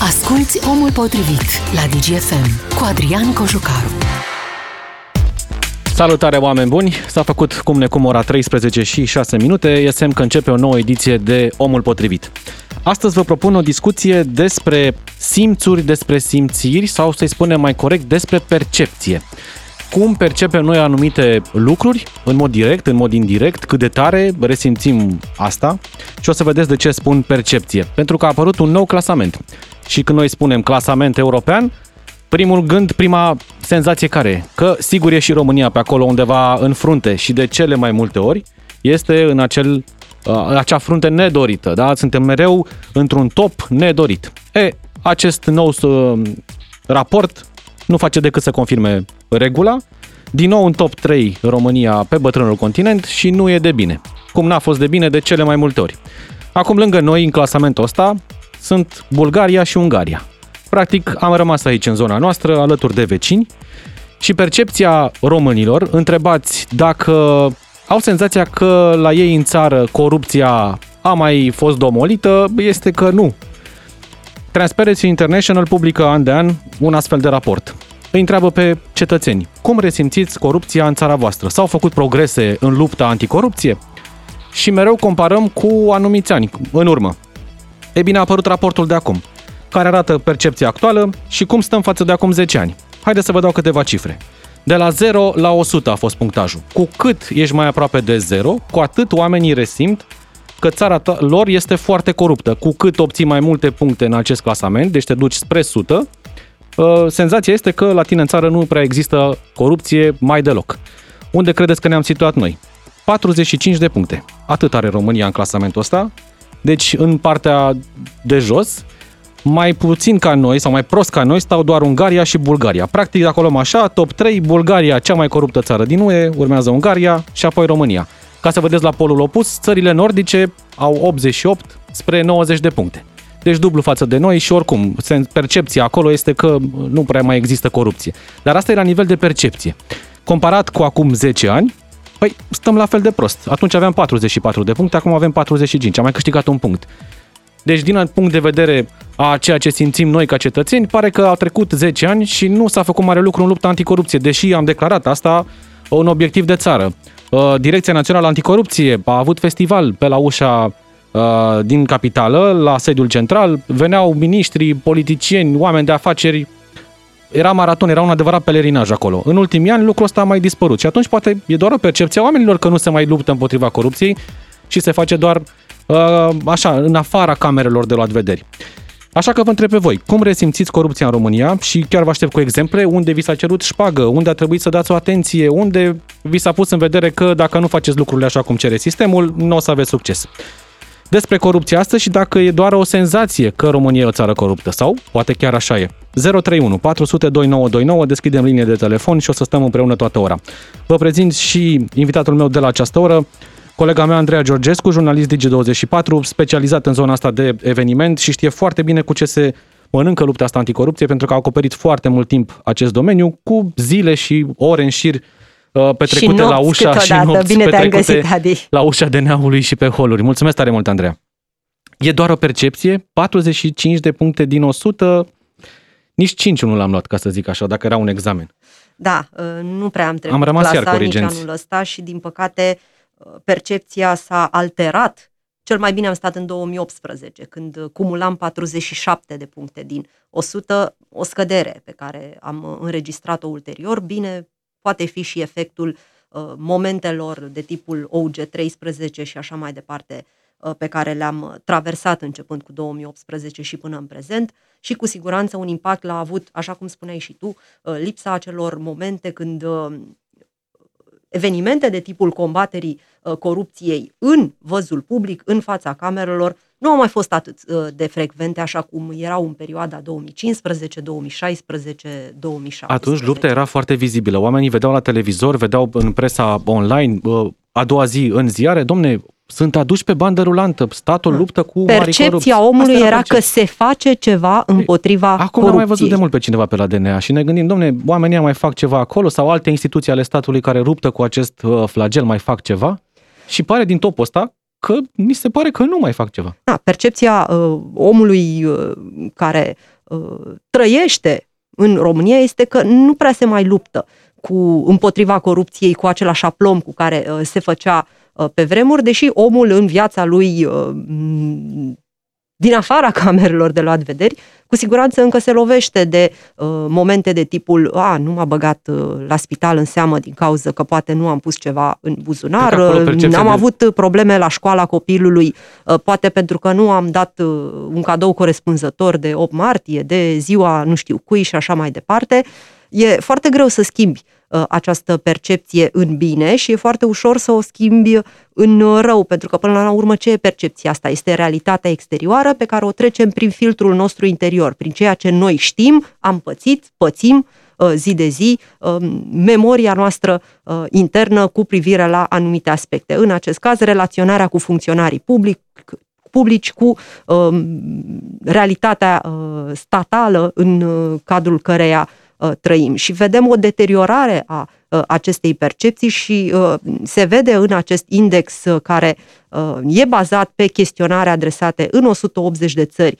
Asculți Omul Potrivit la DGFM cu Adrian Cojucaru. Salutare oameni buni! S-a făcut cum necum ora 13 și 6 minute. E semn că începe o nouă ediție de Omul Potrivit. Astăzi vă propun o discuție despre simțuri, despre simțiri sau să-i spunem mai corect despre percepție cum percepem noi anumite lucruri, în mod direct, în mod indirect, cât de tare resimțim asta și o să vedeți de ce spun percepție. Pentru că a apărut un nou clasament. Și când noi spunem clasament european, primul gând, prima senzație care e? Că sigur e și România pe acolo undeva în frunte și de cele mai multe ori este în acel, acea frunte nedorită. Da? Suntem mereu într-un top nedorit. E, acest nou raport nu face decât să confirme regula. Din nou în top 3 România pe bătrânul continent și nu e de bine. Cum n-a fost de bine de cele mai multe ori. Acum lângă noi, în clasamentul ăsta, sunt Bulgaria și Ungaria. Practic am rămas aici în zona noastră, alături de vecini și percepția românilor, întrebați dacă au senzația că la ei în țară corupția a mai fost domolită, este că nu. Transparency International publică an de an un astfel de raport. Îi întreabă pe cetățeni, cum resimțiți corupția în țara voastră? S-au făcut progrese în lupta anticorupție? Și mereu comparăm cu anumiți ani în urmă. E bine, a apărut raportul de acum, care arată percepția actuală și cum stăm față de acum 10 ani. Haideți să vă dau câteva cifre. De la 0 la 100 a fost punctajul. Cu cât ești mai aproape de 0, cu atât oamenii resimt că țara ta, lor este foarte coruptă. Cu cât obții mai multe puncte în acest clasament, deci te duci spre 100, uh, senzația este că la tine în țară nu prea există corupție mai deloc. Unde credeți că ne-am situat noi? 45 de puncte. Atât are România în clasamentul ăsta. Deci în partea de jos, mai puțin ca noi sau mai prost ca noi stau doar Ungaria și Bulgaria. Practic, dacă o luăm așa, top 3, Bulgaria, cea mai coruptă țară din UE, urmează Ungaria și apoi România. Ca să vedeți la polul opus, țările nordice au 88 spre 90 de puncte. Deci dublu față de noi și oricum, percepția acolo este că nu prea mai există corupție. Dar asta e la nivel de percepție. Comparat cu acum 10 ani, păi stăm la fel de prost. Atunci aveam 44 de puncte, acum avem 45, am mai câștigat un punct. Deci, din punct de vedere a ceea ce simțim noi ca cetățeni, pare că au trecut 10 ani și nu s-a făcut mare lucru în lupta anticorupție, deși am declarat asta un obiectiv de țară. Uh, Direcția Națională Anticorupție a avut festival pe la ușa uh, din capitală, la sediul central, veneau miniștri, politicieni, oameni de afaceri, era maraton, era un adevărat pelerinaj acolo. În ultimii ani lucrul ăsta a mai dispărut și atunci poate e doar o percepție a oamenilor că nu se mai luptă împotriva corupției și se face doar uh, așa, în afara camerelor de luat vederi. Așa că vă întreb pe voi, cum resimțiți corupția în România și chiar vă aștept cu exemple unde vi s-a cerut șpagă, unde a trebuit să dați o atenție, unde vi s-a pus în vedere că dacă nu faceți lucrurile așa cum cere sistemul, nu o să aveți succes. Despre corupție astăzi și dacă e doar o senzație că România e o țară coruptă sau poate chiar așa e. 031 400 2929, deschidem linie de telefon și o să stăm împreună toată ora. Vă prezint și invitatul meu de la această oră, Colega mea, Andreea Georgescu, jurnalist Digi24, specializat în zona asta de eveniment și știe foarte bine cu ce se mănâncă lupta asta anticorupție, pentru că a acoperit foarte mult timp acest domeniu, cu zile și ore în șir uh, petrecute și la ușa și nopți Bine petrecute găsit, Adi. la ușa de neamului și pe holuri. Mulțumesc tare mult, Andreea. E doar o percepție, 45 de puncte din 100, nici 5 nu l-am luat, ca să zic așa, dacă era un examen. Da, uh, nu prea am trecut am rămas clasa iar nici anul ăsta și din păcate percepția s-a alterat. Cel mai bine am stat în 2018, când cumulam 47 de puncte din 100, o scădere pe care am înregistrat-o ulterior. Bine, poate fi și efectul uh, momentelor de tipul OUG 13 și așa mai departe uh, pe care le-am traversat începând cu 2018 și până în prezent. Și cu siguranță un impact l-a avut, așa cum spuneai și tu, uh, lipsa acelor momente când evenimente de tipul combaterii uh, corupției în văzul public, în fața camerelor, nu au mai fost atât uh, de frecvente așa cum erau în perioada 2015, 2016, 2017. Atunci lupta era foarte vizibilă. Oamenii vedeau la televizor, vedeau în presa online, uh, a doua zi în ziare, domne, sunt aduși pe bandă rulantă. Statul da. luptă cu Percepția omului era, era că se face ceva împotriva Acum corupției. am mai văzut de mult pe cineva pe la DNA și ne gândim, domne, oamenii mai fac ceva acolo sau alte instituții ale statului care luptă cu acest uh, flagel mai fac ceva? Și pare din topul ăsta că ni se pare că nu mai fac ceva. Da, percepția uh, omului uh, care uh, trăiește în România este că nu prea se mai luptă cu împotriva corupției cu același șaplom cu care uh, se făcea uh, pe vremuri, deși omul în viața lui uh, din afara camerelor de luat vederi, cu siguranță încă se lovește de uh, momente de tipul a, nu m-a băgat uh, la spital în seamă din cauza că poate nu am pus ceva în buzunar, uh, am de... avut probleme la școala copilului, uh, poate pentru că nu am dat uh, un cadou corespunzător de 8 martie, de ziua nu știu cui și așa mai departe. E foarte greu să schimbi uh, Uh, această percepție în bine și e foarte ușor să o schimbi în rău, pentru că până la urmă ce e percepția asta? Este realitatea exterioară pe care o trecem prin filtrul nostru interior, prin ceea ce noi știm, am pățit, pățim, uh, zi de zi, um, memoria noastră uh, internă cu privire la anumite aspecte. În acest caz, relaționarea cu funcționarii public, publici cu um, realitatea statală în cadrul căreia Uh, trăim. Și vedem o deteriorare a uh, acestei percepții și uh, se vede în acest index care e bazat pe chestionare adresate în 180 de țări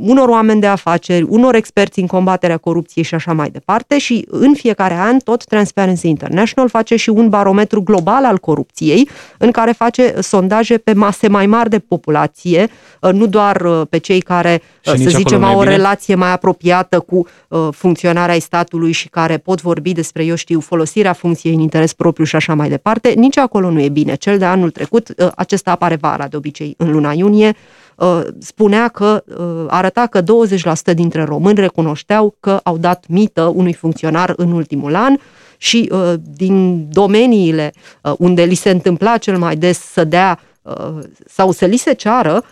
unor oameni de afaceri, unor experți în combaterea corupției și așa mai departe și în fiecare an tot Transparency International face și un barometru global al corupției în care face sondaje pe mase mai mari de populație, nu doar pe cei care, și să zicem, au o relație mai apropiată cu funcționarea statului și care pot vorbi despre, eu știu, folosirea funcției în interes propriu și așa mai departe, nici acolo nu e bine. Cel de anul trecut, acesta apare vara de obicei în luna iunie, Uh, spunea că uh, arăta că 20% dintre români recunoșteau că au dat mită unui funcționar în ultimul an și uh, din domeniile unde li se întâmpla cel mai des să dea sau să li se ceară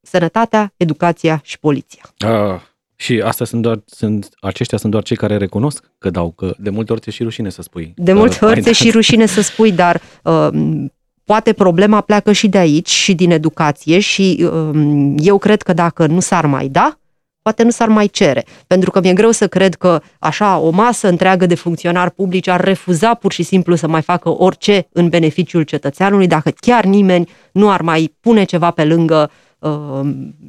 sănătatea, educația și poliția. Ah. Și astea sunt doar, sunt, aceștia sunt doar cei care recunosc că dau, că de multe ori ți și rușine să spui. De multe ori ți și rușine să spui, dar uh, poate problema pleacă și de aici și din educație și um, eu cred că dacă nu s-ar mai da, poate nu s-ar mai cere. Pentru că mi-e greu să cred că așa o masă întreagă de funcționari publici ar refuza pur și simplu să mai facă orice în beneficiul cetățeanului dacă chiar nimeni nu ar mai pune ceva pe lângă uh, Uh,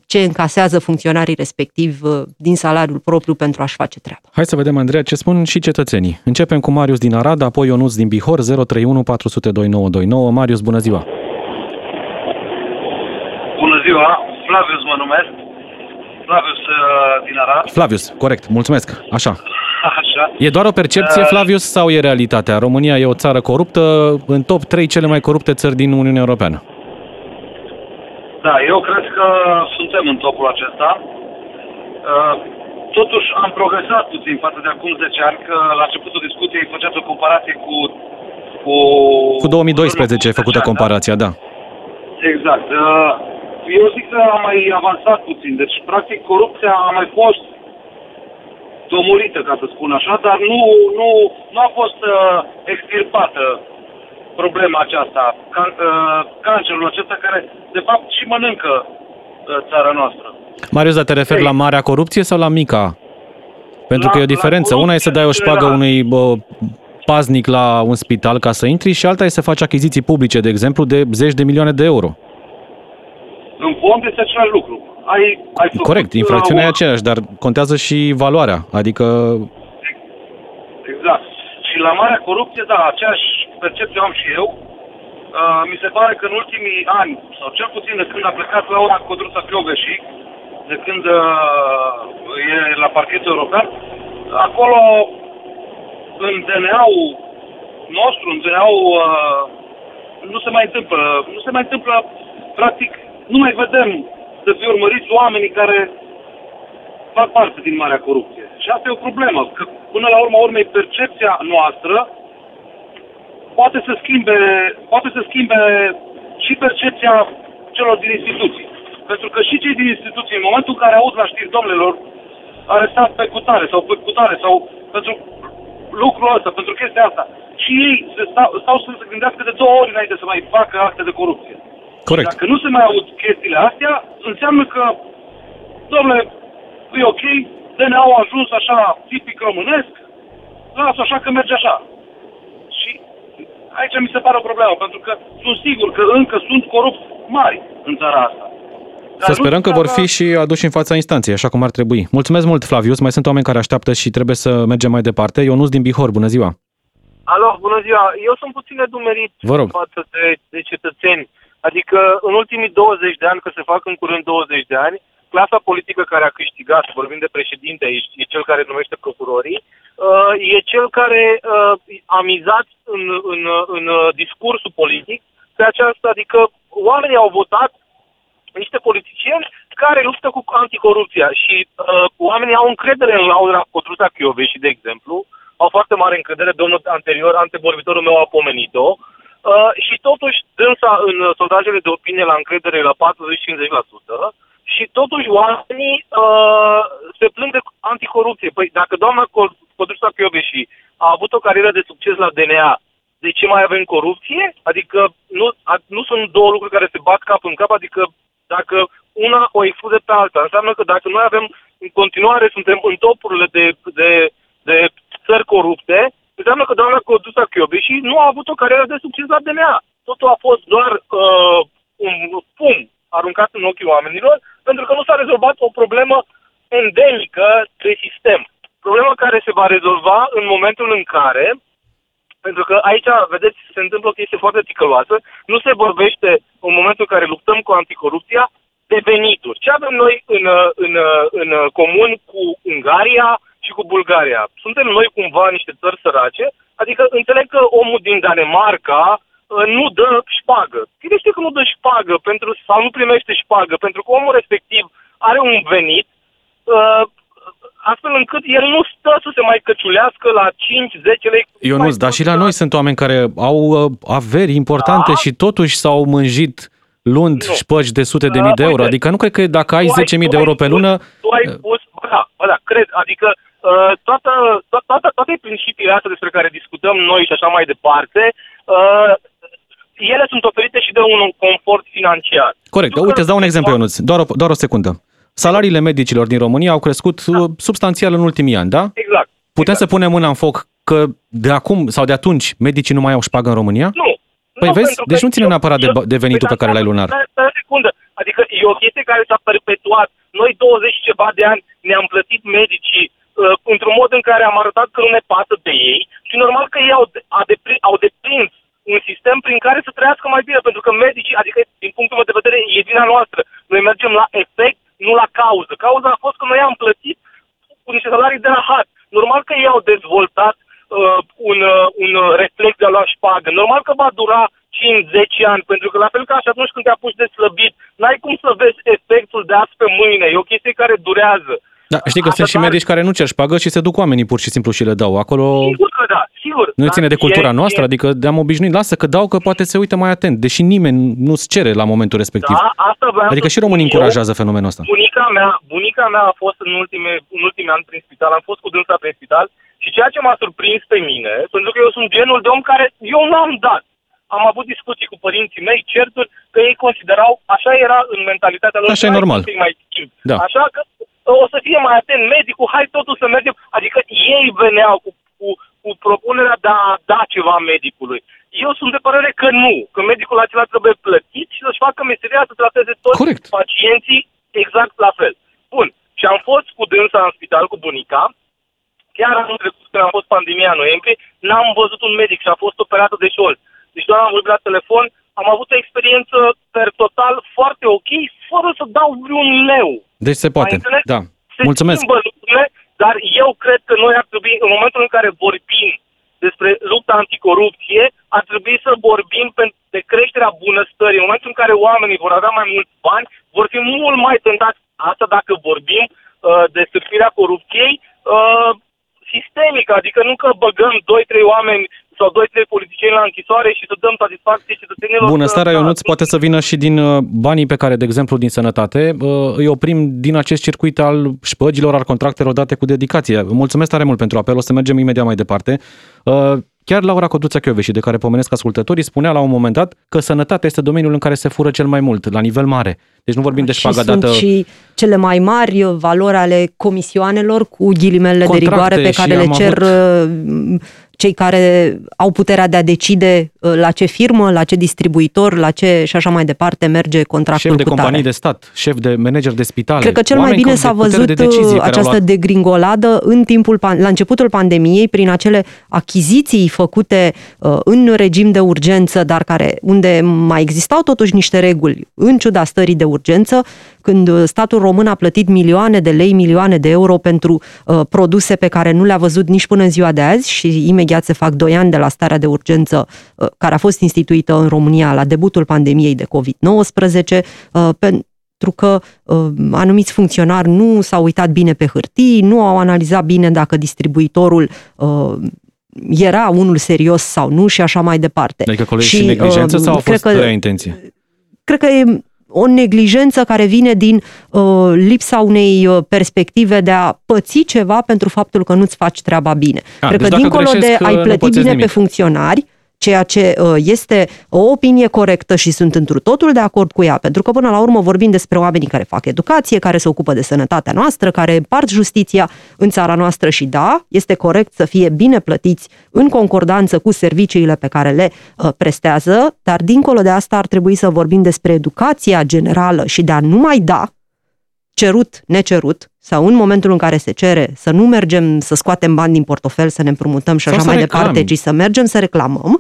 ce încasează funcționarii respectiv uh, din salariul propriu pentru a-și face treaba. Hai să vedem, Andreea, ce spun și cetățenii. Începem cu Marius din Arad, apoi Ionuț din Bihor, 031 400 2929. Marius, bună ziua! Bună ziua! Flavius mă numesc. Flavius uh, din Arad. Flavius, corect, mulțumesc. Așa. Așa. E doar o percepție, Flavius, sau e realitatea? România e o țară coruptă, în top 3 cele mai corupte țări din Uniunea Europeană. Da, eu cred că suntem în topul acesta. Uh, totuși am progresat puțin față de acum 10 ani, că la începutul discuției făceați o comparație cu... Cu, cu 2012 ai făcută comparația, da. Exact. Uh, eu zic că am mai avansat puțin. Deci, practic, corupția a mai fost domolită, ca să spun așa, dar nu, nu, nu a fost uh, extirpată problema aceasta, can, uh, cancerul acesta care, de fapt, și mănâncă uh, țara noastră. Marius, dar te referi Ei. la marea corupție sau la mica? Pentru la, că e o diferență. Una e să dai o șpagă la... unui bă, paznic la un spital ca să intri și alta e să faci achiziții publice, de exemplu, de zeci de milioane de euro. În fond este același lucru. Ai, ai Corect, infracțiunea uh, e aceeași, dar contează și valoarea, adică... Exact. Și la marea corupție, da, aceeași percepție am și eu. Uh, mi se pare că în ultimii ani, sau cel puțin de când a plecat Laura Codruța Căuveși, de când uh, e la parchetul european, acolo, în DNA-ul nostru, în DNA-ul, uh, nu se mai întâmplă, nu se mai întâmplă, practic, nu mai vedem să fie urmăriți oamenii care fac parte din marea corupție. Și asta e o problemă, că până la urma urmei percepția noastră poate să schimbe, poate să schimbe și percepția celor din instituții. Pentru că și cei din instituții, în momentul în care aud la știri domnilor arestat pe cutare sau pe cutare sau pentru lucrul ăsta, pentru chestia asta, și ei se stau, stau să se gândească de două ori înainte să mai facă acte de corupție. Corect. Dacă nu se mai aud chestiile astea, înseamnă că, domnule, e ok, DNA-ul a ajuns așa tipic românesc, lasă așa că merge așa aici mi se pare o problemă, pentru că sunt sigur că încă sunt corupți mari în țara asta. Să sperăm că vor fi și aduși în fața instanței, așa cum ar trebui. Mulțumesc mult, Flavius. Mai sunt oameni care așteaptă și trebuie să mergem mai departe. Ionuț din Bihor, bună ziua! Alo, bună ziua! Eu sunt puțin nedumerit Vă rog. față de, de cetățeni. Adică în ultimii 20 de ani, că se fac în curând 20 de ani, clasa politică care a câștigat, vorbim de președinte aici, e cel care numește procurorii, uh, e cel care uh, a mizat în, în, în uh, discursul politic pe aceasta, adică oamenii au votat niște politicieni care luptă cu anticorupția și uh, oamenii au încredere în Laura Codruța Chioveși, de exemplu, au foarte mare încredere, domnul anterior, antevorbitorul meu a pomenit-o, uh, și totuși dânsa în sondajele de opinie la încredere la 40-50%, și totuși oamenii uh, se plâng de anticorupție. Păi dacă doamna Codruța Chioveși a avut o carieră de succes la DNA, de ce mai avem corupție? Adică nu, a, nu sunt două lucruri care se bat cap în cap, adică dacă una o exclude pe alta. Înseamnă că dacă noi avem în continuare, suntem în topurile de, de, de țări corupte, înseamnă că doamna Codruța și nu a avut o carieră de succes la DNA. Totul a fost doar uh, un pum aruncat în ochii oamenilor, pentru că nu s-a rezolvat o problemă endemică de sistem. Problema care se va rezolva în momentul în care, pentru că aici, vedeți, se întâmplă o chestie foarte ticăloasă, nu se vorbește în momentul în care luptăm cu anticorupția de venituri. Ce avem noi în, în, în comun cu Ungaria și cu Bulgaria? Suntem noi cumva niște țări sărace? Adică înțeleg că omul din Danemarca uh, nu dă șpagă. Firește că nu dă șpagă pentru, sau nu primește șpagă, pentru că omul respectiv are un venit uh, astfel încât el nu stă să se mai căciulească la 5-10 lei. Eu nu, dar și la noi sunt oameni care au uh, averi importante da? și totuși s-au mânjit luând nu. șpăgi de sute de mii de euro. Adică nu cred că dacă ai 10.000 de euro pe lună... Tu ai pus, da, da, cred, adică uh, toată, toată, toate principiile astea despre care discutăm noi și așa mai departe, uh, ele sunt oferite și de un confort financiar. Corect. Uite, îți dau un exemplu, Ionuț. Doar o, doar o secundă. Salariile medicilor din România au crescut da. substanțial în ultimii ani, da? Exact. Putem exact. să punem mâna în foc că de acum sau de atunci medicii nu mai au șpagă în România? Nu, Păi nu, vezi? Deci nu ține eu, neapărat de, de venitul păi, pe care l-ai lunar. Da, o secundă. Adică e o chestie care s-a perpetuat. Noi 20 și ceva de ani ne-am plătit medicii uh, într-un mod în care am arătat că nu ne pasă de ei și normal că ei au, a depri, au deprins un sistem prin care să trăiască mai bine, pentru că medicii, adică din punctul meu de vedere, e vina noastră. Noi mergem la efect, nu la cauză. Cauza a fost că noi am plătit cu niște salarii de rahat. Normal că ei au dezvoltat uh, un, uh, un reflex de a lua șpagă. Normal că va dura 5-10 ani, pentru că la fel ca și atunci când te apuci de slăbit, n-ai cum să vezi efectul de azi pe mâine. E o chestie care durează. Da, știi că Asta sunt și medici care nu cer șpagă și se duc oamenii pur și simplu și le dau. Acolo Sigur că da, sigur. nu da, ține de cultura e, noastră, e, adică de-am obișnuit. Lasă că dau, că poate se uită mai atent, deși nimeni nu-ți cere la momentul respectiv. Da, asta adică și românii încurajează fenomenul ăsta. Bunica mea, bunica mea a fost în, ultime, în ultimii ani prin spital, am fost cu dânsa prin spital și ceea ce m-a surprins pe mine, pentru că eu sunt genul de om care eu n-am dat. Am avut discuții cu părinții mei, certuri, că ei considerau, așa era în mentalitatea lor. Așa e normal. Mai da. Așa că o să fie mai atent medicul, hai totul să mergem. Adică ei veneau cu, cu, cu propunerea de a da ceva medicului. Eu sunt de părere că nu, că medicul acela trebuie plătit și să-și facă meseria să trateze toți Corect. pacienții exact la fel. Bun. Și am fost cu dânsa în spital cu bunica, chiar anul trecut, când am fost pandemia în noiembrie, n-am văzut un medic și a fost operată de șol. Deci doar am vorbit la telefon, am avut o experiență per total foarte ok, fără să dau vreun leu. Deci se poate, da. Se Mulțumesc. lucrurile, dar eu cred că noi ar trebui, în momentul în care vorbim despre lupta anticorupție, ar trebui să vorbim de creșterea bunăstării. În momentul în care oamenii vor avea mai mulți bani, vor fi mult mai tentați. Asta dacă vorbim uh, de stârpirea corupției uh, sistemică, adică nu că băgăm 2-3 oameni sau doi, trei politicieni la închisoare și să dăm satisfacție cetățenilor. Bunăstarea, Ionuț, poate să vină și din uh, banii pe care, de exemplu, din sănătate, uh, îi oprim din acest circuit al șpăgilor, al contractelor date cu dedicație. Mulțumesc tare mult pentru apel, o să mergem imediat mai departe. Uh, chiar Laura Codruța și de care pomenesc ascultătorii, spunea la un moment dat că sănătatea este domeniul în care se fură cel mai mult, la nivel mare. Deci nu vorbim de șpaga și dată... sunt și cele mai mari valori ale comisioanelor cu ghilimele de rigoare pe care le cer avut cei care au puterea de a decide uh, la ce firmă, la ce distribuitor, la ce și așa mai departe merge contractul Șef de cu tare. companii de stat, șef de manager de spitale. Cred că cel mai oameni bine cu s-a putere văzut de decizie uh, care au această luat- degringoladă în timpul, pan- la începutul pandemiei, prin acele achiziții făcute uh, în regim de urgență, dar care unde mai existau totuși niște reguli, în ciuda stării de urgență, când uh, statul român a plătit milioane de lei, milioane de euro pentru uh, produse pe care nu le-a văzut nici până în ziua de azi și imediat se fac doi ani de la starea de urgență uh, care a fost instituită în România la debutul pandemiei de COVID-19, uh, pen- pentru că uh, anumiți funcționari nu s-au uitat bine pe hârtii, nu au analizat bine dacă distribuitorul uh, era unul serios sau nu și așa mai departe. Adică colegi și, Și, neglijență uh, sau a cred fost că- rea intenție? Cred că e o neglijență care vine din uh, lipsa unei uh, perspective de a păți ceva pentru faptul că nu-ți faci treaba bine. A, Cred deci că dacă dincolo de greșesc, ai nu plăti pățesc bine nimic. pe funcționari, ceea ce uh, este o opinie corectă și sunt întru totul de acord cu ea, pentru că până la urmă vorbim despre oamenii care fac educație, care se ocupă de sănătatea noastră, care împart justiția în țara noastră și da, este corect să fie bine plătiți în concordanță cu serviciile pe care le uh, prestează, dar dincolo de asta ar trebui să vorbim despre educația generală și de a nu mai da cerut, necerut, sau în momentul în care se cere să nu mergem să scoatem bani din portofel, să ne împrumutăm și Sau așa să mai reclami. departe, ci să mergem să reclamăm,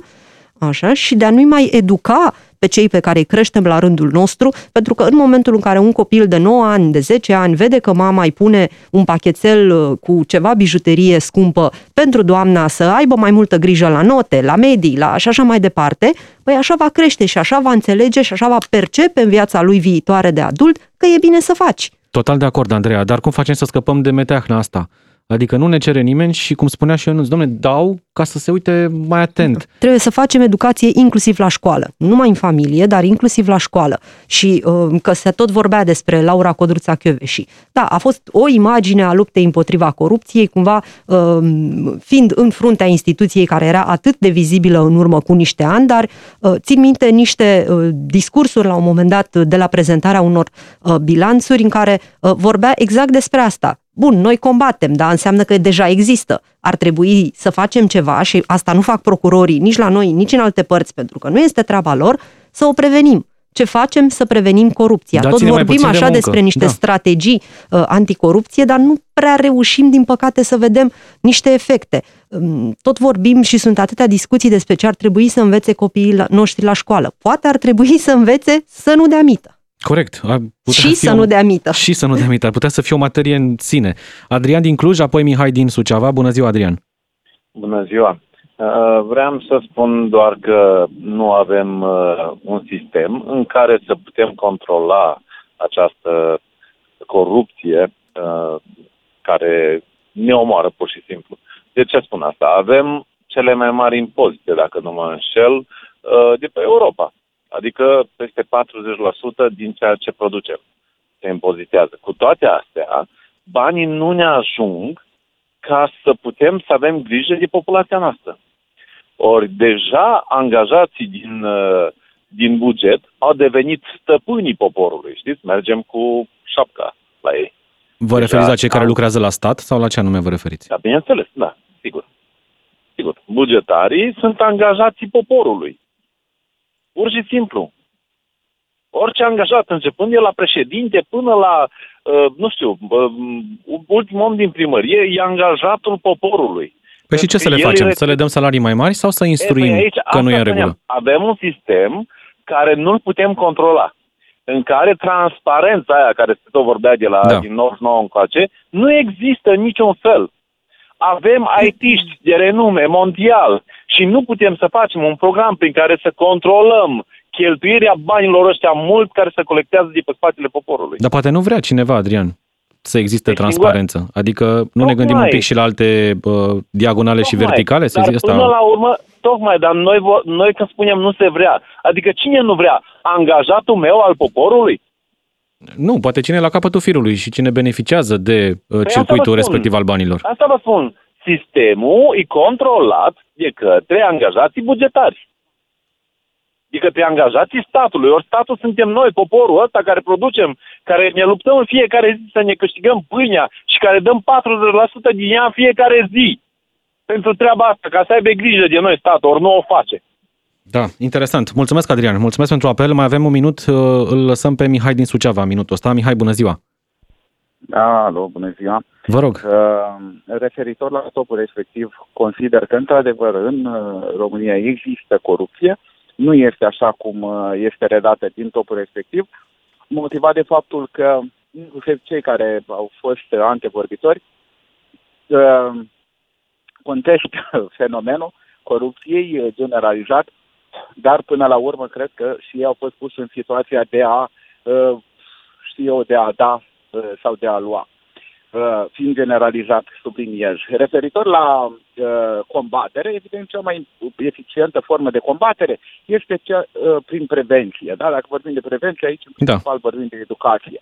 așa, și de a nu-i mai educa pe cei pe care îi creștem la rândul nostru, pentru că în momentul în care un copil de 9 ani, de 10 ani, vede că mama îi pune un pachetel uh, cu ceva bijuterie scumpă pentru doamna să aibă mai multă grijă la note, la medii, la și așa mai departe, păi așa va crește și așa va înțelege și așa va percepe în viața lui viitoare de adult că e bine să faci. Total de acord, Andreea, dar cum facem să scăpăm de meteahna asta? Adică nu ne cere nimeni și, cum spunea și Ionuț, domne, dau ca să se uite mai atent. Trebuie să facem educație inclusiv la școală, nu numai în familie, dar inclusiv la școală. Și uh, că se tot vorbea despre Laura Codruța Chioveși. Da, a fost o imagine a luptei împotriva corupției, cumva uh, fiind în fruntea instituției care era atât de vizibilă în urmă cu niște ani, dar uh, țin minte niște uh, discursuri la un moment dat de la prezentarea unor uh, bilanțuri în care uh, vorbea exact despre asta. Bun, noi combatem, dar înseamnă că deja există. Ar trebui să facem ceva și asta nu fac procurorii nici la noi, nici în alte părți, pentru că nu este treaba lor, să o prevenim. Ce facem să prevenim corupția? Tot Dați-ne mai vorbim puțin de așa muncă. despre niște Da. strategii uh, anticorupție, dar nu prea reușim, din păcate, să vedem niște efecte. Um, Tot vorbim și sunt atâtea discuții despre ce ar trebui să învețe copiii la- noștri la școală. Poate ar trebui să învețe să nu dea mită. Corect. Ar putea Și fi să o- nu dea mită. Și să nu dea mită. Ar putea să fie o materie în sine. Adrian din Cluj, apoi Mihai din Suceava. Bună ziua, Adrian. Bună ziua! Uh, Vreau să spun doar că nu avem uh, un sistem în care să putem controla această corupție uh, care ne omoară pur și simplu. De ce spun asta? Avem cele mai mari impozite, dacă nu mă înșel, uh, de pe Europa. Adică peste 40% din ceea ce producem se impozitează. Cu toate astea, banii nu ne ajung ca să putem să avem grijă de populația noastră. Ori deja angajații din, uh, din buget au devenit stăpânii poporului, știți? Mergem cu șapca la ei. Vă Deja referiți la cei care am- lucrează la stat sau la ce anume vă referiți? Da, bineînțeles, da, sigur. Sigur. Bugetarii sunt angajații poporului. Pur și simplu. Orice angajat, începând de la președinte până la, uh, nu știu, uh, ultimul om din primărie, e angajatul poporului. Păi și ce să le El facem? e- Să le dăm salarii mai mari sau să instruim E, păi aici, că nu e în asta regulă? spuneam. Avem un sistem care nu-l putem controla, în care transparența aia care se tot vorbea de la Da. din 99 încoace, nu există în niciun fel. Avem IT-ști de renume mondial și nu putem să facem un program prin care să controlăm cheltuirea banilor ăștia mult care se colectează de pe spatele poporului. Dar poate nu vrea cineva, Adrian, să existe Deci, transparență. Adică nu ne Tocmai. gândim un pic și la alte uh, diagonale și Tocmai. verticale? Să dar zic până asta. la urmă, tocmai, dar noi, vo- noi când spunem nu se vrea, adică cine nu vrea? Angajatul meu al poporului? Nu, poate cine e la capătul firului și cine beneficiază de uh, Păi asta circuitul vă spun. respectiv al banilor. Asta vă spun. Sistemul e controlat de către angajații bugetari. De către angajații statului. Ori statul suntem noi, poporul ăsta care producem, care ne luptăm în fiecare zi să ne câștigăm pâinea și care dăm 40% din ea în fiecare zi. Pentru treaba asta, ca să aibă grijă de noi statul, ori nu o face. Da, interesant. Mulțumesc, Adrian. Mulțumesc pentru apel. Mai avem un minut. Uh, îl lăsăm pe Mihai din Suceava minutul ăsta. Mihai, bună ziua. Da, alo, bună ziua. Vă rog. Uh, referitor la topul respectiv, consider că, într-adevăr, în uh, România există corupție. Nu este așa cum uh, este redată din topul respectiv, motivat de faptul că, inclusiv cei care au fost antevorbitori, uh, contestă fenomenul corupției generalizat, dar până la urmă cred că și ei au fost pus în situația de a, uh, știu eu, de a da uh, sau de a lua fiind generalizat, subliniez. Referitor la uh, combatere, evident, cea mai eficientă formă de combatere este cea uh, prin prevenție. Da? Dacă vorbim de prevenție, aici, în Da. principal, vorbim de educație.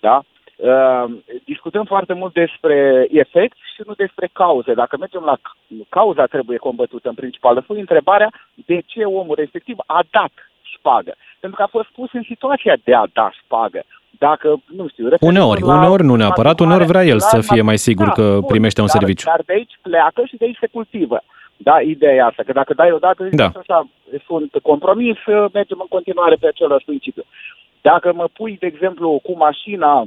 Da? Uh, discutăm foarte mult despre efect și nu despre cauze. Dacă mergem la c- cauza trebuie combătută în principal, pui întrebarea de ce omul respectiv a dat șpagă. Pentru că a fost pus în situația de a da șpagă. Dacă, nu știu, referitor Uneori, la uneori nu neapărat, uneori vrea el la- să fie mai sigur că bun, primește un dar, serviciu. Dar de aici pleacă și de aici se cultivă. Da, ideea e asta, că dacă dai odată, zici Da. așa, sunt compromis, mergem în continuare pe același principiu. Dacă mă pui, de exemplu, cu mașina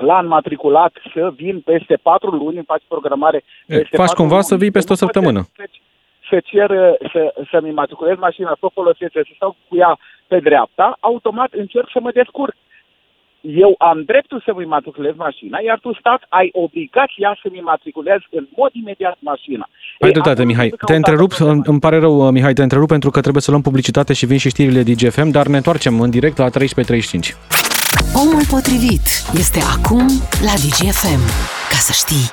la înmatriculat să vin peste patru luni, faci programare peste faci patru cumva luni, să vii peste o nu pot săptămână. Să, să cer să, să-mi matriculez mașina, să o folosesc, să stau cu ea pe dreapta, automat încerc să mă descurc. Eu am dreptul să-mi matriculez mașina, iar tu, stat, ai obligația să-mi matriculez în mod imediat mașina. Ai Ei, dreptate, acum Mihai. sunt Te căutate întrerup, probleme. îmi îmi pare rău, Mihai, te întrerup pentru că trebuie să luăm publicitate și vin și știrile DGFM, dar ne întoarcem în direct la 13.35. Omul potrivit este acum la DGFM. Ca să știi.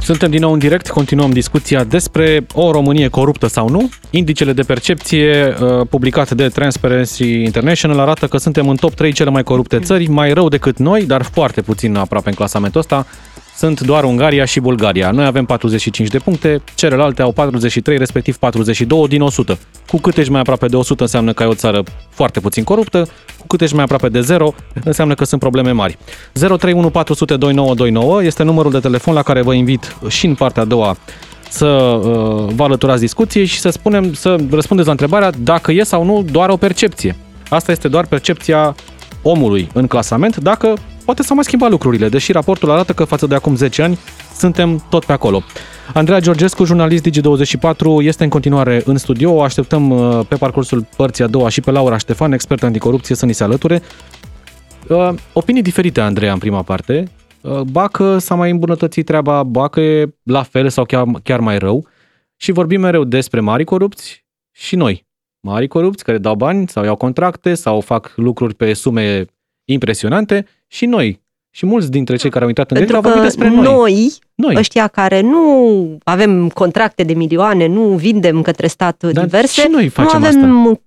Suntem din nou în direct, continuăm discuția despre o Românie coruptă sau nu. Indicele de percepție uh, publicat de Transparency International arată că suntem în top 3 cele mai corupte țări, mai rău decât noi, dar foarte puțin aproape în clasamentul ăsta. Sunt doar Ungaria și Bulgaria. Noi avem 45 de puncte, celelalte au 43, respectiv 42 din 100. Cu cât ești mai aproape de 100 înseamnă că ai o țară foarte puțin coruptă, cu cât ești mai aproape de 0 înseamnă că sunt probleme mari. 031 400 2929 este numărul de telefon la care vă invit și în partea a doua să uh, vă alăturați discuției și să spunem, să răspundeți la întrebarea dacă e sau nu doar o percepție. Asta este doar percepția omului în clasament, dacă poate să mai schimba lucrurile, deși raportul arată că față de acum 10 ani suntem tot pe acolo. Andreea Georgescu, jurnalist Digi24, este în continuare în studio. O așteptăm uh, pe parcursul părții a doua și pe Laura Ștefan, expert anticorupție, să ni se alăture. Uh, opinii diferite, Andreea, în prima parte. Uh, ba că s-a mai îmbunătățit treaba, ba că e la fel sau chiar, chiar mai rău. Și vorbim mereu despre mari corupți și noi. Mari corupți care dau bani sau iau contracte sau fac lucruri pe sume impresionante și noi. Și mulți dintre cei care au intrat în direct Pentru au că vorbit despre noi. noi, Noi. ăștia care nu avem contracte de milioane, nu vindem către stat Dar diverse, și noi facem nu avem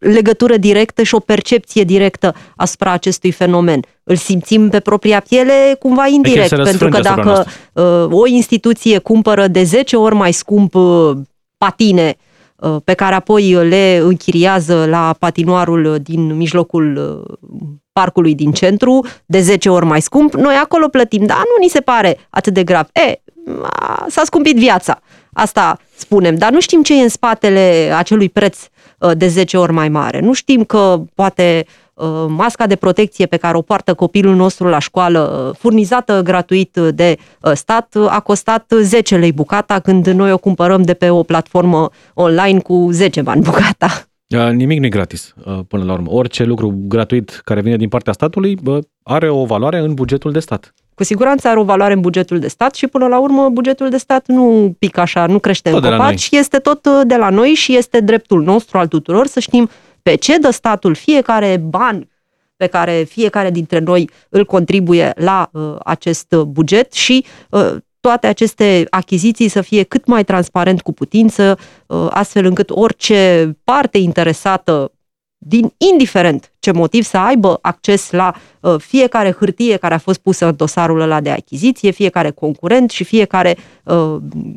legătură directă și o percepție directă asupra acestui fenomen. Îl simțim pe propria piele cumva indirect, se pentru că răsfrânge asupra dacă uh, o instituție cumpără de 10 ori mai scump uh, patine uh, pe care apoi le închiriază la patinoarul din mijlocul uh, parcului din centru, de 10 ori mai scump, noi acolo plătim, dar nu ni se pare atât de grav. E, a, s-a scumpit viața, asta spunem, dar nu știm ce e în spatele acelui preț uh, de 10 ori mai mare. Nu știm că poate uh, masca de protecție pe care o poartă copilul nostru la școală, uh, furnizată gratuit de uh, stat, uh, a costat 10 lei bucata când noi o cumpărăm de pe o platformă online cu 10 bani bucata. Uh, Nimic nu e gratis, uh, până la urmă. Orice lucru gratuit care vine din partea statului bă, are o valoare în bugetul de stat. Cu siguranță are o valoare în bugetul de stat și până la urmă bugetul de stat nu pică așa, nu crește Tot în de la copaci, este tot uh, de la noi și este dreptul nostru al tuturor să știm pe ce dă statul fiecare ban pe care fiecare dintre noi îl contribuie la uh, acest uh, buget și uh, toate aceste achiziții să fie cât mai transparent cu putință, uh, astfel încât orice parte interesată din indiferent ce motiv să aibă acces la uh, fiecare hârtie care a fost pusă în dosarul ăla de achiziție, fiecare concurent și fiecare uh,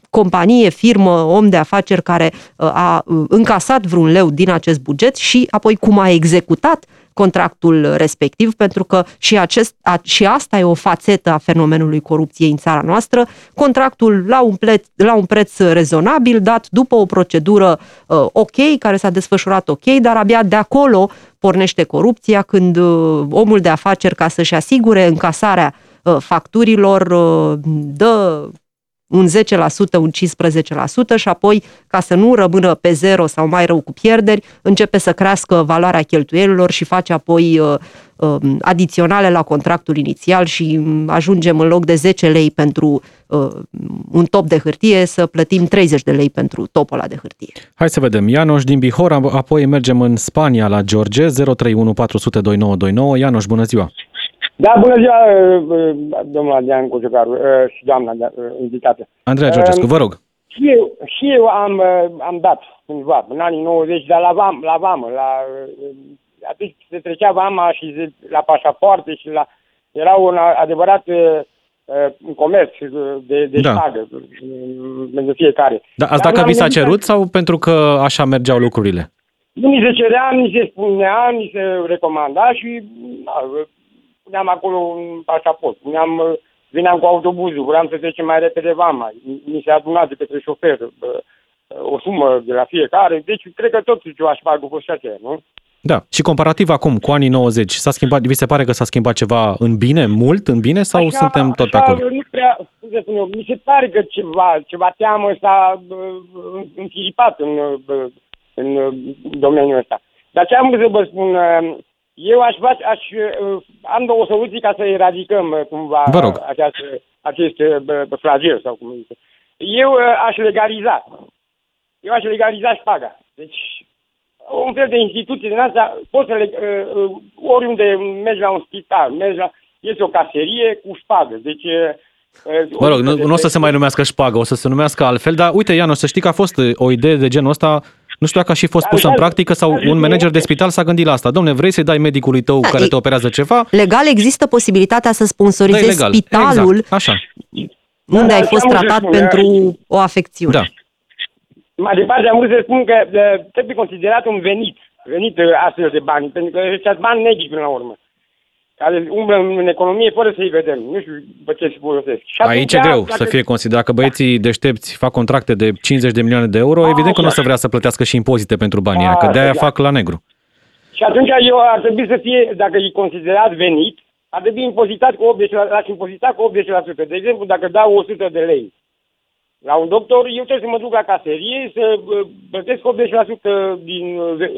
companie, firmă, om de afaceri care uh, a uh, încasat vreun leu din acest buget și apoi cum a executat contractul respectiv, pentru că și, acest, a, și asta e o fațetă a fenomenului corupției în țara noastră. Contractul la un, preț, la un preț rezonabil, dat după o procedură uh, ok, care s-a desfășurat ok, dar abia de acolo pornește corupția când uh, omul de afaceri, ca să-și asigure încasarea uh, facturilor, uh, dă un 10%, un 15% și apoi, ca să nu rămână pe zero sau mai rău cu pierderi, începe să crească valoarea cheltuielilor și face apoi uh, uh, adiționale la contractul inițial și um, ajungem în loc de 10 lei pentru uh, un top de hârtie să plătim 30 de lei pentru topul ăla de hârtie. Hai să vedem. Ianoș din Bihor, apoi mergem în Spania la George, 031 400 2929. Ianoș, bună ziua! Da, bună ziua, uh, uh, domnul Adrian Cuciucaru uh, și doamna invitată. Andreea Georgescu, vă rog. Și eu, și eu am, am dat cândva, în anii 90, dar la, vam, la vamă, la, atunci se trecea vama și se, la pașapoarte și la... Era un adevărat un comerț de, de da. ștagă pentru fiecare. Da, ați dat că vi s-a cerut sau pentru că așa mergeau lucrurile? Nu mi se cerea, mi se spunea, mi se recomanda și na, puneam acolo un pașaport, puneam, veneam cu autobuzul, vreau să trecem mai repede vama, mi se aduna de către șofer o sumă de la fiecare, deci cred că tot ce aș face fost aceea, nu? Da. Și comparativ acum cu anii 90, s-a schimbat, vi se pare că s-a schimbat ceva în bine, mult în bine sau așa, suntem tot pe acolo? Nu prea, cum să spun eu, mi se pare că ceva, ceva teamă s-a înfiripat în, în domeniul ăsta. Dar ce am să vă spun, eu aș face, aș, uh, am două soluții ca să eradicăm uh, cumva Vă rog. Această, acest uh, flagel sau cum zice. Eu aș legaliza. Eu aș legaliza șpaga. Deci, un fel de instituție din asta, poți să le, oriunde mergi la un spital, mergi la, este o caserie cu șpagă. Deci, Mă rog, nu, nu o să se mai numească șpagă, o să se numească altfel, dar uite, Ian, o să știi că a fost o idee de genul ăsta nu știu dacă a și fost pusă în practică sau un manager de spital s-a gândit la asta. Domne, vrei să-i dai medicului tău da, care te operează ceva? Legal există posibilitatea să sponsorizezi da, spitalul exact. Așa. unde da, ai fost tratat pentru o afecțiune. Da. Mai departe am vrut să spun că trebuie considerat un venit, venit astfel de bani, pentru că ăștia bani negri până la urmă care umblă în economie fără să-i vedem. Nu știu pe ce se folosesc. Și Aici e greu dacă... să fie considerat că băieții deștepți fac contracte de 50 de milioane de euro, a, evident că nu o să vrea să plătească și impozite pentru banii aia, că de-aia da. fac la negru. Și atunci eu ar trebui să fie, dacă e considerat venit, ar trebui impozitat cu 80%, l-aș impozita cu 80%. De exemplu, dacă dau 100 de lei la un doctor, eu trebuie să mă duc la caserie să plătesc 80% din,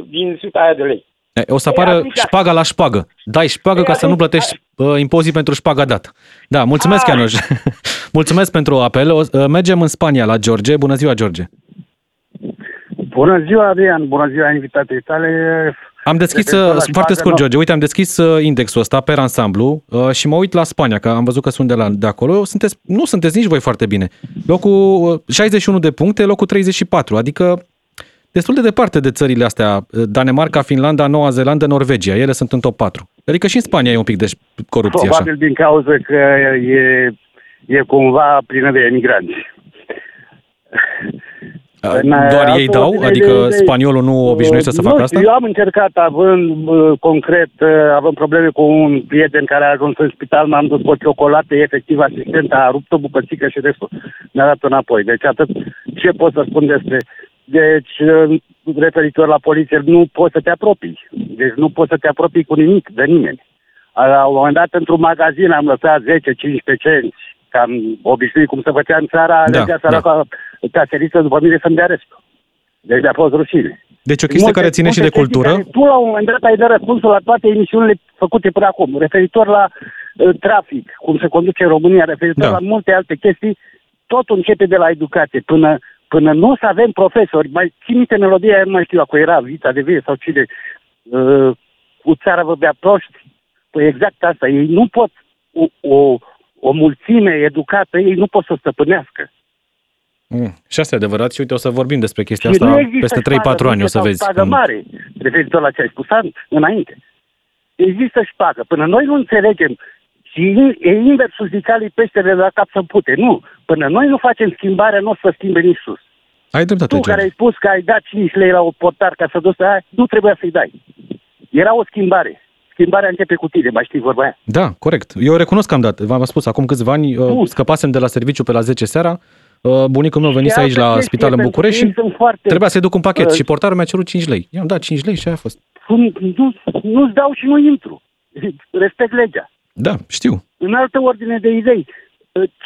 din 100 aia de lei. O să apară atunci... șpaga la șpagă. Dai șpagă ca să nu plătești uh, impozit pentru șpaga dată. Da, mulțumesc, Ianuș. mulțumesc pentru apel. O, uh, mergem în Spania, la George. Bună ziua, George. Bună ziua, Adrian. Bună ziua, invitatei tale. Am deschis, uh, foarte scurt, George, uite, am deschis uh, indexul ăsta pe ansamblu uh, și mă uit la Spania, că am văzut că sunt de, la, de acolo. Sunteți, nu sunteți nici voi foarte bine. Locul 61 de puncte, locul 34, adică destul de departe de țările astea, Danemarca, Finlanda, Noua Zeelandă, Norvegia. Ele sunt în top 4. Adică și în Spania e un pic de corupție Probabil așa. din cauza că e, e cumva plină de emigranți. Doar ei dau? Adică de, spaniolul nu obișnuiește să facă asta? Eu am încercat, având concret, având probleme cu un prieten care a ajuns în spital, m-am dus cu o ciocolată, efectiv asistenta a rupt o bucățică și restul mi-a dat înapoi. Deci atât ce pot să spun despre deci, referitor la poliție, nu poți să te apropii. Deci nu poți să te apropii cu nimic, de nimeni. La un moment dat, într-un magazin am lăsat 10-15 cenți, cam obișnuit cum se făcea în țara, da, legea țara da. ca seriță după mine să-mi dea restul. Deci a fost rușine. Deci o chestie multe, care ține și de cultură? Tu la un moment dat ai dat răspunsul la toate emisiunile făcute până acum, referitor la uh, trafic, cum se conduce în România, referitor da. la multe alte chestii, totul începe de la educație până până nu o să avem profesori, mai țin minte melodia, nu mai știu dacă era Vita de Vie sau cine, uh, cu țara vă bea proști. Păi exact asta, ei nu pot, o, o, o mulțime educată, ei nu pot să stăpânească. Mm, și asta e adevărat și uite, o să vorbim despre chestia și asta peste 3-4 ani, o să vezi. Spagă mare, referitor la ce ai spus înainte. Există șpagă. Până noi nu înțelegem și e inversul zicalii peștele la cap să pute. Nu. Până noi nu facem schimbarea, nu o să schimbe nici sus. Ai dreptate, Tu care ai spus că ai dat 5 lei la o portar ca să duci aia, nu trebuia să-i dai. Era o schimbare. schimbarea începe cu tine, mai știi vorba aia? Da, corect. Eu recunosc că am dat. V-am spus, acum câțiva ani uh, Bun. scăpasem de la serviciu pe la 10 seara. Uh, Bunicul meu venise Și aici altă la chestie, spital în pentru București că și ei sunt foarte, trebuia să-i duc un pachet uh, și portarul mi-a cerut 5 lei. I-am dat 5 lei și aia a fost. Nu, nu-ți dau și nu intru. Respect legea. Da, știu. În altă ordine de idei,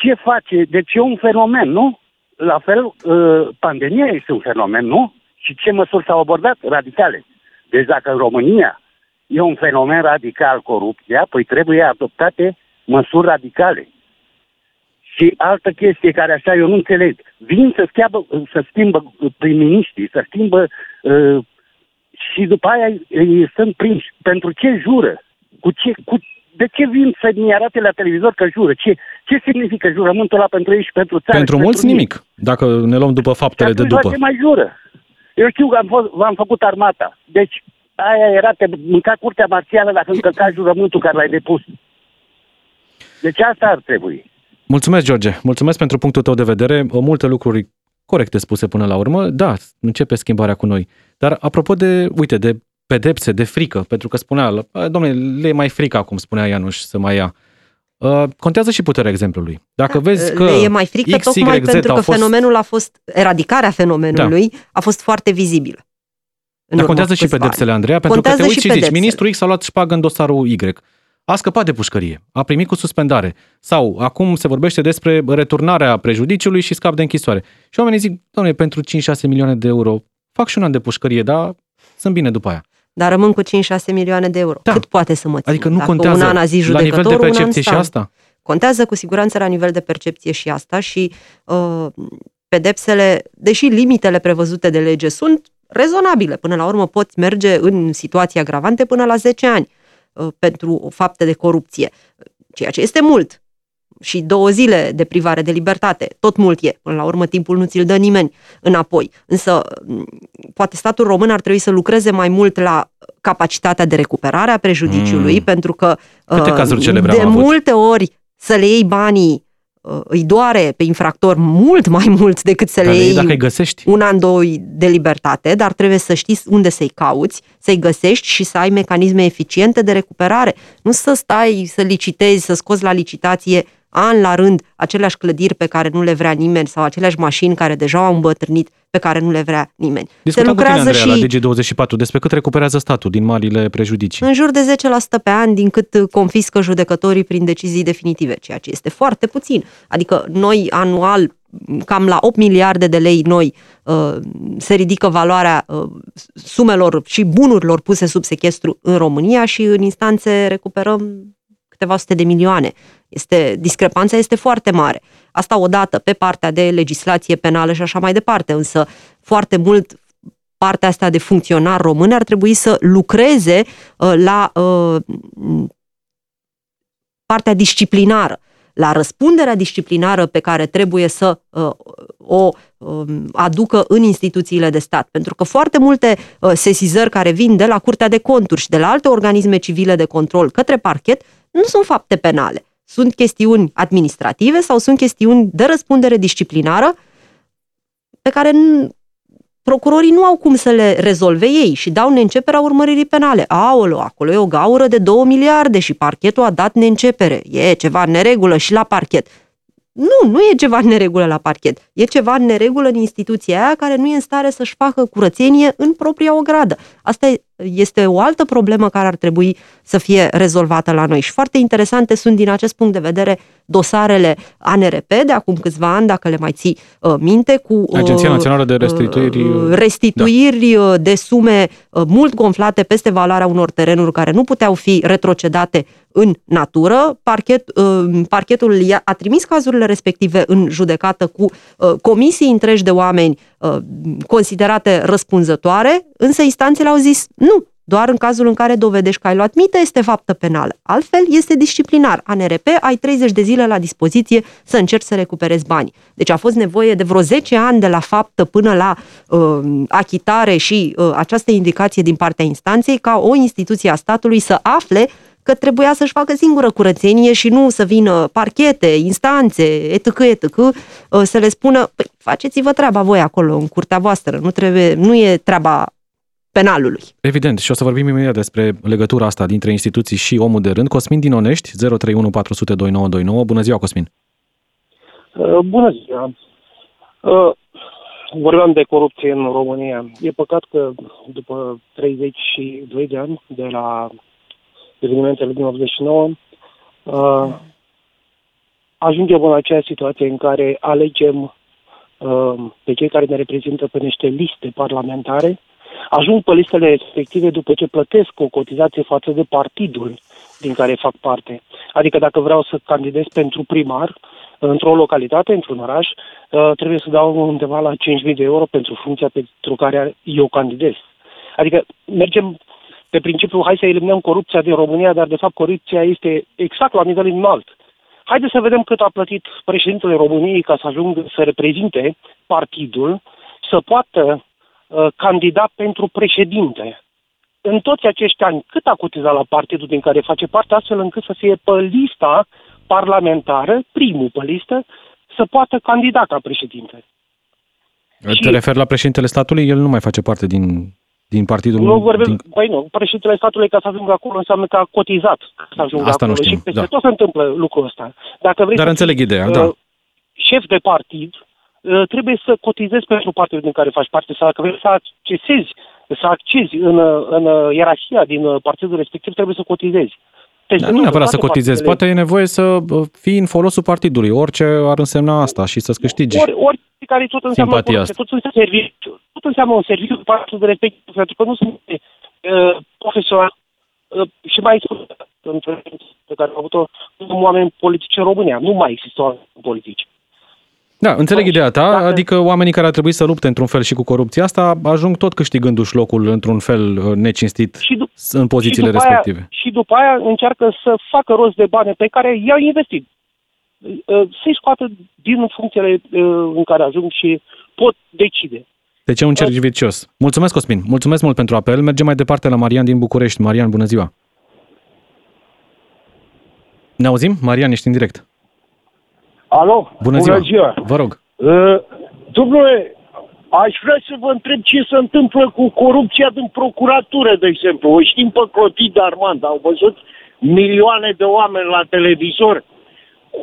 ce face? Deci e un fenomen, nu? La fel, uh, pandemia este un fenomen, nu? Și ce măsuri s-au abordat? Radicale. Deci dacă în România e un fenomen radical corupția, păi trebuie adoptate măsuri radicale. Și altă chestie care așa eu nu înțeleg. Vin să, schiabă, să schimbă prim-ministrii, să schimbă uh, și după aia îi sunt prinși. Pentru ce jură? Cu ce, cu, de ce vin să mi arate la televizor că jură? Ce, ce significă jurământul ăla pentru ei și pentru țară? Pentru și mulți mine? nimic, dacă ne luăm după faptele de Și atunci după. la ce mai jură? Eu știu că am, fost, v-am făcut armata. Deci aia era, te mânca curtea marțială dacă încălca jurământul care l-ai depus. Deci asta ar trebui. Mulțumesc, George. Mulțumesc pentru punctul tău de vedere. O multe lucruri corecte spuse până la urmă. Da, începe schimbarea cu noi. Dar apropo de, uite, de pedepse, de frică, pentru că spunea, domnule, le e mai frică acum, spunea Ianuș, să mai ia. Uh, contează și puterea exemplului. Dacă vezi că Le e mai frică X, tocmai Y, Z pentru au că fost... fenomenul a fost, eradicarea fenomenului a fost foarte vizibilă. în Dar urmă contează cu și câțiva pedepsele, ani. Andreea, pentru că te Contează uiți și și zici, pedepsele. ministrul X a luat șpagă în dosarul Y. A scăpat de pușcărie, a primit cu suspendare. Sau acum se vorbește despre returnarea prejudiciului și scap de închisoare. Și oamenii zic, domnule, pentru 5-6 milioane de euro fac și un an de pușcărie, dar sunt bine după aia. Dar rămân cu 5-6 milioane de euro. Da. Cât poate să mă țin? Adică nu Dacă contează un an a zis la nivel de judecătorul, un an percepție și stau. asta? Contează cu siguranță la nivel de percepție și asta și uh, pedepsele, deși limitele prevăzute de lege sunt rezonabile, până la urmă poți merge în situații agravante până la 10 ani uh, pentru fapte de corupție, ceea ce este mult. Și două zile de privare de libertate, tot mult e. Până la urmă, timpul nu ți-l dă nimeni înapoi. Însă, m, poate statul român ar trebui să lucreze mai mult la capacitatea de recuperare a prejudiciului, Mm. pentru că Câte uh, cazuri celebre de am avut? multe ori să le iei banii uh, îi doare pe infractor mult mai mult decât să Dar le le iei iei dacă îi găsești. un an, doi de libertate, dar trebuie să știi unde să-i cauți, să-i găsești și să ai mecanisme eficiente de recuperare. Nu să stai să licitezi, să scoți la licitație an la rând aceleași clădiri pe care nu le vrea nimeni sau aceleași mașini care deja au îmbătrânit pe care nu le vrea nimeni. Discutam cu tine, Andreea, și la Digi24 despre cât recuperează statul din marile prejudicii. în jur de 10% pe an din cât confiscă judecătorii prin decizii definitive, ceea ce este foarte puțin. Adică noi anual cam la 8 miliarde de lei noi uh, se ridică valoarea uh, sumelor și bunurilor puse sub sechestru în România și în instanțe recuperăm câteva sute de milioane. Este, discrepanța este foarte mare. Asta odată pe partea de legislație penală și așa mai departe, însă foarte mult partea asta de funcționar român ar trebui să lucreze uh, la uh, partea disciplinară, la răspunderea disciplinară pe care trebuie să uh, o uh, aducă în instituțiile de stat. Pentru că foarte multe uh, sesizări care vin de la Curtea de Conturi și de la alte organisme civile de control către parchet nu sunt fapte penale. Sunt chestiuni administrative sau sunt chestiuni de răspundere disciplinară pe care n- procurorii nu au cum să le rezolve ei și dau neînceperea urmăririi penale. Aolo, acolo e o gaură de 2 miliarde și parchetul a dat neîncepere. E ceva în neregulă și la parchet. Nu, nu e ceva în neregulă la parchet. E ceva în neregulă în instituția aia care nu e în stare să-și facă curățenie în propria ogradă. Asta e- este o altă problemă care ar trebui să fie rezolvată la noi. Și foarte interesante sunt din acest punct de vedere dosarele ANRP de acum câțiva ani, dacă le mai ții uh, minte, cu uh, Agenția Națională de Restituiri, uh, restituiri uh, de sume uh, mult gonflate peste valoarea unor terenuri care nu puteau fi retrocedate în natură. Parchet, uh, parchetul i-a- a trimis cazurile respective în judecată cu uh, comisii întregi de oameni uh, considerate răspunzătoare, însă instanțele au zis nu, doar în cazul în care dovedești că ai luat mită este faptă penală. Altfel este disciplinar. ANRP ai 30 de zile la dispoziție să încerci să recuperezi bani. Deci a fost nevoie de vreo 10 ani de la faptă până la uh, achitare și uh, această indicație din partea instanței ca o instituție a statului să afle că trebuia să-și facă singură curățenie și nu să vină parchete, instanțe, etc., etc., uh, să le spună, păi, faceți-vă treaba voi acolo, în curtea voastră, nu, trebuie, nu e treaba penalului. Evident, și o să vorbim imediat despre legătura asta dintre instituții și omul de rând. Cosmin din Onești, 031 400 2929. Bună ziua, Cosmin! Uh, bună ziua! Uh, vorbeam de corupție în România. E păcat că după 32 de ani de la evenimentele din 89, uh, ajungem în aceea situație în care alegem uh, pe cei care ne reprezintă pe niște liste parlamentare, ajung pe listele respective după ce plătesc o cotizație față de partidul din care fac parte. Adică dacă vreau să candidez pentru primar, într-o localitate, într-un oraș, uh, trebuie să dau undeva la 5.000 de euro pentru funcția pentru care eu candidez. Adică mergem pe principiul hai să eliminăm corupția din România, dar de fapt corupția este exact la nivel înalt. Haideți să vedem cât a plătit președintele României ca să ajungă să reprezinte partidul, să poată uh, candida pentru președinte. În toți acești ani, cât a cotizat la partidul din care face parte, astfel încât să fie pe lista parlamentară, primul pe listă, să poată candida ca președinte. Te și... referi la președintele statului? El nu mai face parte din din partidul... Nu vorbim, din... păi nu, președintele statului ca să ajungă acolo înseamnă că a cotizat să ajungă Asta acolo. nu știm, și peste da. tot se întâmplă lucrul ăsta. Dacă vrei Dar să înțeleg fii, ideea, uh, da. șef de partid, uh, trebuie să cotizezi pentru partidul din care faci parte. Sau dacă vrei să accesezi, să accezi în, uh, în uh, ierarhia din uh, partidul respectiv, trebuie să cotizezi. Peste Dar nu tot, neapărat în să toate cotizezi, partidele. poate e nevoie să uh, fii în folosul partidului, orice ar însemna asta și să-ți câștigi. Ori, ori care tot înseamnă Simpatia corupție, tot înseamnă serviciu, tot înseamnă un serviciu de partidul respectiv, pentru că nu sunt uh, profesional uh, și mai spun într pe care am avut-o, nu sunt oameni politici în România, nu mai există oameni politici. Da, înțeleg Păi, ideea ta, dacă- adică oamenii care ar trebui să lupte într-un fel și cu corupția asta ajung tot câștigându-și locul într-un fel uh, necinstit Și, dup- în pozițiile și după respective. Aia, și după aia încearcă să facă rost de bani pe care i-au investit. Uh, Să-i scoată din funcțiile uh, în care ajung și pot decide. Deci e un cerc vicios. Mulțumesc, Cosmin. Mulțumesc mult pentru apel. Mergem mai departe la Marian din București. Marian, bună ziua. Ne auzim? Marian, ești în direct. Alo? Bună ziua. Vă rog. Uh, domnule, aș vrea să vă întreb ce se întâmplă cu corupția din procuratură, de exemplu. O știm pe Clotilde Armand, au văzut milioane de oameni la televizor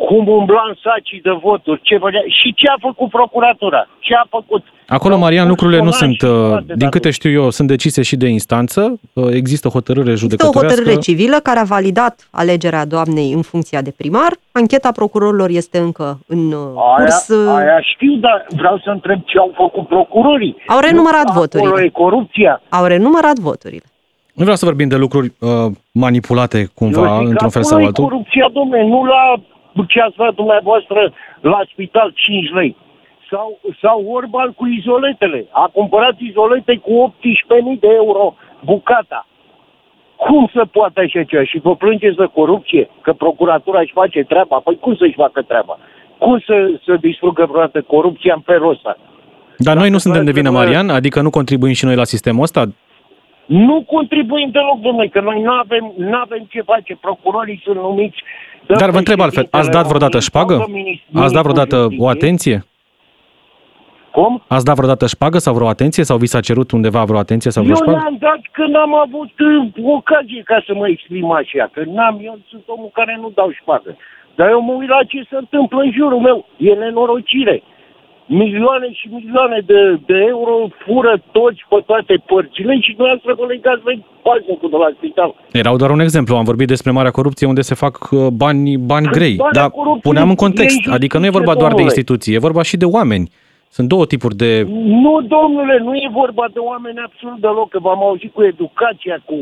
cum umbla în sacii de voturi, ce făcea, și ce a făcut procuratura, ce a făcut. Acolo, Marian, lucrurile nu Personaj sunt, și uh, toate, din dar câte știu eu, sunt decise și de instanță. Uh, Există o hotărâre Este o judecătorească. hotărâre civilă care a validat alegerea doamnei în funcția de primar. Ancheta procurorilor este încă în uh, curs. Aia, aia știu, dar vreau să întreb ce au făcut procurorii. Au renumărat Nu, Acolo voturile. e corupția. Au renumărat voturile. Nu vreau să vorbim de lucruri uh, manipulate cumva, Eu zic că într-un fel acolo sau e altul. corupția, domne, nu la ce ați dat dumneavoastră la spital 5 lei. Sau, sau Orban cu izoletele. A cumpărat izolete cu 18.000 de euro bucata. Cum se poate așa ceva? Și vă plângeți de corupție? Că procuratura își face treaba? Păi cum să-și facă treaba? Cum să, să distrugă vreodată corupția în felul ăsta? Dar noi nu suntem de vină, vă- Marian, adică nu contribuim și noi la sistemul ăsta? Nu contribuim deloc, domnule, că noi nu avem, n-avem ce face. Procurorii sunt numiți de Dar vă întreb altfel, ați dat vreodată președintele șpagă? României sau de Ați dat ministrul vreodată o justiției. atenție? Cum? Ați dat vreodată șpagă sau vreo atenție? Sau vi s-a cerut undeva vreo atenție sau vreo Eu șpagă? le-am dat când am avut uh, ocazie ca să mă exprim așa, că n-am, eu sunt omul care nu dau șpagă. Dar eu mă uit la ce se întâmplă în jurul meu. E nenorocire. Milioane și milioane de, de euro fură toți pe toate părțile și dumneavoastră vă legați de pașnicul de la spital. Erau doar un exemplu. Am vorbit despre marea corupție unde se fac uh, bani, bani grei. Marea Dar corupție puneam în e context. injustiție, Adică nu e vorba doar de domnule. instituții, e vorba și de oameni. Sunt două tipuri de... Nu, domnule, nu e vorba de oameni absolut deloc, că v-am auzit cu educația, cu...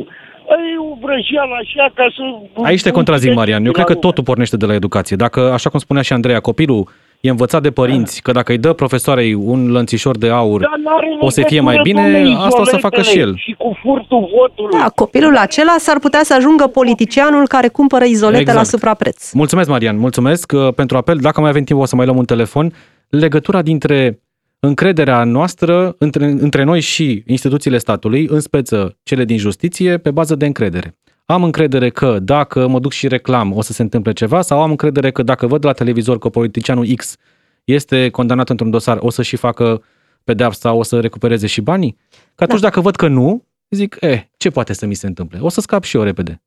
E o vrăjeală așa ca să... Aici te contrazic, Marian. Eu cred că totul pornește de la educație. Dacă, așa cum spunea și Andreea, copilul e învățat de părinți că dacă îi dă profesoarei un lănțișor de aur, Dar n-are o să fie mai legătură, bine, domnule, asta o să facă și el. Și cu furtul votului. Da, copilul acela s-ar putea să ajungă politicianul care cumpără izolete Exact. la suprapreț. Mulțumesc, Marian, mulțumesc uh, pentru apel. Dacă mai avem timp, o să mai luăm un telefon. Legătura dintre încrederea noastră între, între noi și instituțiile statului, în speță cele din justiție, pe bază de încredere. Am încredere că dacă mă duc și reclam o să se întâmple ceva sau am încredere că dacă văd la televizor că politicianul X este condamnat într-un dosar, o să și facă pedeapsa, o să recupereze și banii? Că atunci Da. dacă văd că nu, zic, eh, ce poate să mi se întâmple? O să scap și eu repede.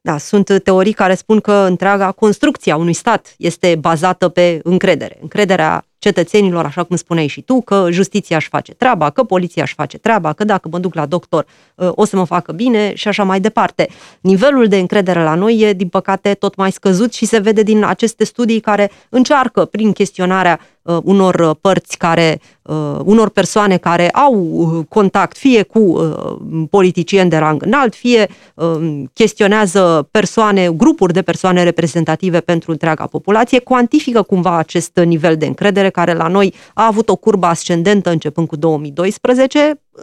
Da, sunt teorii care spun că întreaga construcție a unui stat este bazată pe încredere. Încrederea cetățenilor, așa cum spuneai și tu, că justiția își face treaba, că poliția își face treaba, că dacă mă duc la doctor ă, o să mă facă bine și așa mai departe. Nivelul de încredere la noi e, din păcate, tot mai scăzut și se vede din aceste studii care încearcă, prin chestionarea uh, unor părți care, uh, unor persoane care au uh, contact fie cu uh, politicieni de rang înalt, fie uh, chestionează persoane, grupuri de persoane reprezentative pentru întreaga populație, cuantifică cumva acest nivel de încredere care la noi a avut o curbă ascendentă începând cu 2012, uh,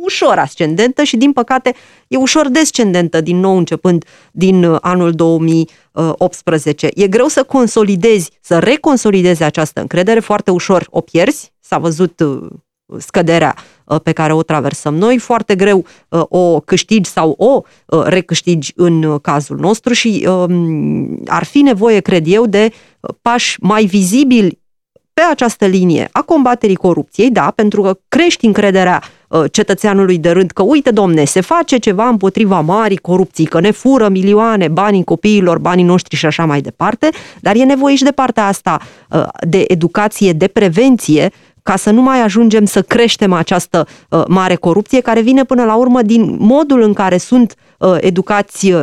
ușor ascendentă și din păcate e ușor descendentă din nou începând din uh, anul 2018. E greu să consolidezi, să reconsolidezi această încredere, foarte ușor o pierzi, s-a văzut uh, scăderea pe care o traversăm noi, foarte greu o câștigi sau o recâștigi în cazul nostru și um, ar fi nevoie, cred eu, de pași mai vizibili pe această linie a combaterii corupției, da, pentru că crești încrederea uh, cetățeanului de rând că, uite, domne, se face ceva împotriva marii corupții, că ne fură milioane, banii copiilor, banii noștri și așa mai departe, dar e nevoie și de partea asta uh, de educație, de prevenție, ca să nu mai ajungem să creștem această uh, mare corupție care vine până la urmă din modul în care sunt uh, educați uh,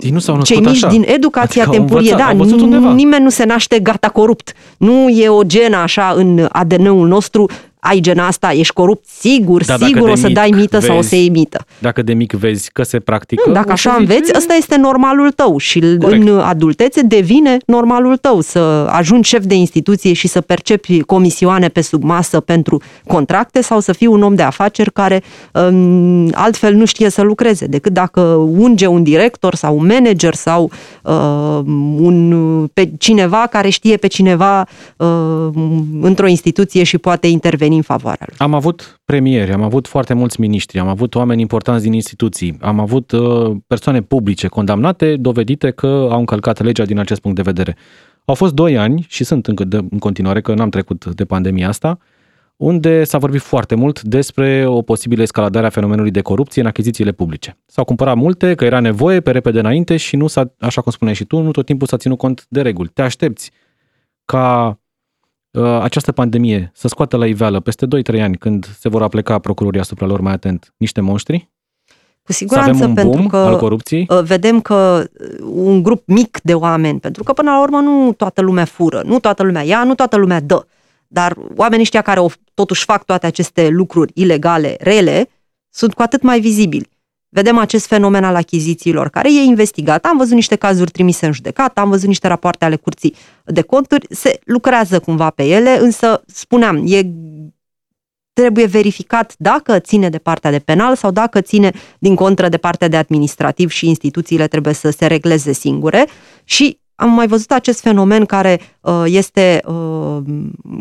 Ei nu s-au cei mici așa. din educația Adică au temporie. învățat, Da, au văzut undeva. nimeni nu se naște gata corupt. Nu e o genă așa în ADN-ul nostru ai gena asta, ești corupt, sigur, Da, dacă sigur de o să mic dai mită sau o vezi- să iei mită. Dacă de mic vezi că se practică... Nu, dacă o să așa zici, înveți, "E, ăsta este normalul tău și Corect. în adultețe devine normalul tău să ajungi șef de instituție și să percepi comisioane pe sub masă pentru contracte sau să fii un om de afaceri care um, altfel nu știe să lucreze decât dacă unge un director sau un manager sau uh, un, pe cineva care știe pe cineva uh, într-o instituție și poate interveni în favoarea lui. Am avut premieri, am avut foarte mulți miniștri, am avut oameni importanți din instituții, am avut uh, persoane publice condamnate, dovedite că au încălcat legea din acest punct de vedere. Au fost doi ani și sunt încă de, în continuare, că n-am trecut de pandemia asta, unde s-a vorbit foarte mult despre o posibilă escaladare a fenomenului de corupție în achizițiile publice. S-au cumpărat multe, că era nevoie pe repede înainte și nu s-a, așa cum spuneai și tu, nu tot timpul s-a ținut cont de reguli. Te aștepți ca uh, această pandemie să scoată la iveală peste 2-3 ani, când se vor apleca procurorii asupra lor mai atent, niște monștri? Cu Să siguranță, avem un pentru boom că al corupției? uh, vedem că uh, un grup mic de oameni, pentru că până la urmă nu toată lumea fură, nu toată lumea ia, nu toată lumea dă, dar oamenii ăștia care o, totuși fac toate aceste lucruri ilegale, rele, sunt cu atât mai vizibili. Vedem acest fenomen al achizițiilor care e investigat. Am văzut niște cazuri trimise în judecată, am văzut niște rapoarte ale curții de conturi, se lucrează cumva pe ele, însă, spuneam, e trebuie verificat dacă ține de partea de penal sau dacă ține din contră de partea de administrativ și instituțiile trebuie să se regleze singure și am mai văzut acest fenomen care uh, este uh,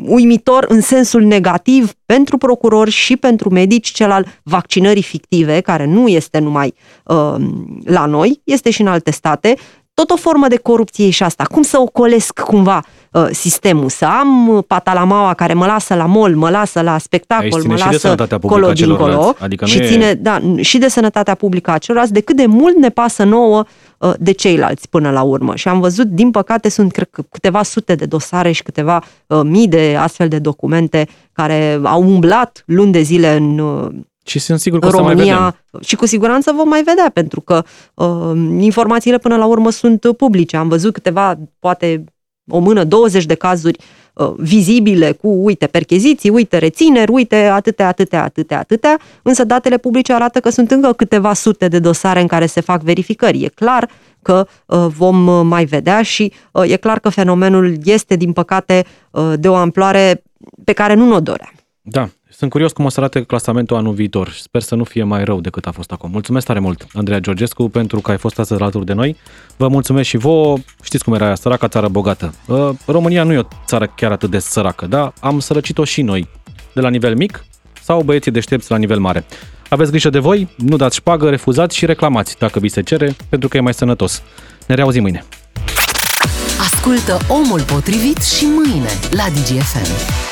uimitor în sensul negativ pentru procurori și pentru medici, cel al vaccinării fictive, care nu este numai uh, la noi, este și în alte state, tot o formă de corupție e și asta. Cum să ocolesc cumva uh, sistemul? Să am uh, patalamaua care mă lasă la mol, mă lasă la Aici spectacol, ține mă și de lasă sănătatea publică a colo dincolo celorlalți. Adică nu și e- ține da, și de sănătatea publică a celorlalți, de cât de mult ne pasă nouă uh, de ceilalți până la urmă. Și am văzut, din păcate, sunt cred că câteva sute de dosare și câteva uh, mii de astfel de documente care au umblat luni de zile în uh, Și sunt sigur că în o să mai România vedem. și cu siguranță vom mai vedea, pentru că uh, informațiile până la urmă sunt publice. Am văzut câteva, poate o mână, 20 de cazuri uh, vizibile cu, uite, percheziții, uite, rețineri, uite, atâtea, atâtea, atâtea, atâtea, însă datele publice arată că sunt încă câteva sute de dosare în care se fac verificări. E clar că uh, vom uh, mai vedea și uh, e clar că fenomenul este, din păcate, uh, de o amploare pe care nu ne-o doream. Da, sunt curios cum o să arate clasamentul anul viitor și sper să nu fie mai rău decât a fost acum. Mulțumesc tare mult, Andreea Georgescu, pentru că ai fost astăzi alături de noi. Vă mulțumesc și vouă. Știți cum era aia, săraca țară bogată. Uh, România nu e o țară chiar atât de săracă, da? Am sărăcit-o și noi, de la nivel mic sau băieții deștepți la nivel mare. Aveți grijă de voi, nu dați șpagă, refuzați și reclamați dacă vi se cere, pentru că e mai sănătos. Ne reauzim mâine. Ascultă Omul Potrivit și mâine la DGFM.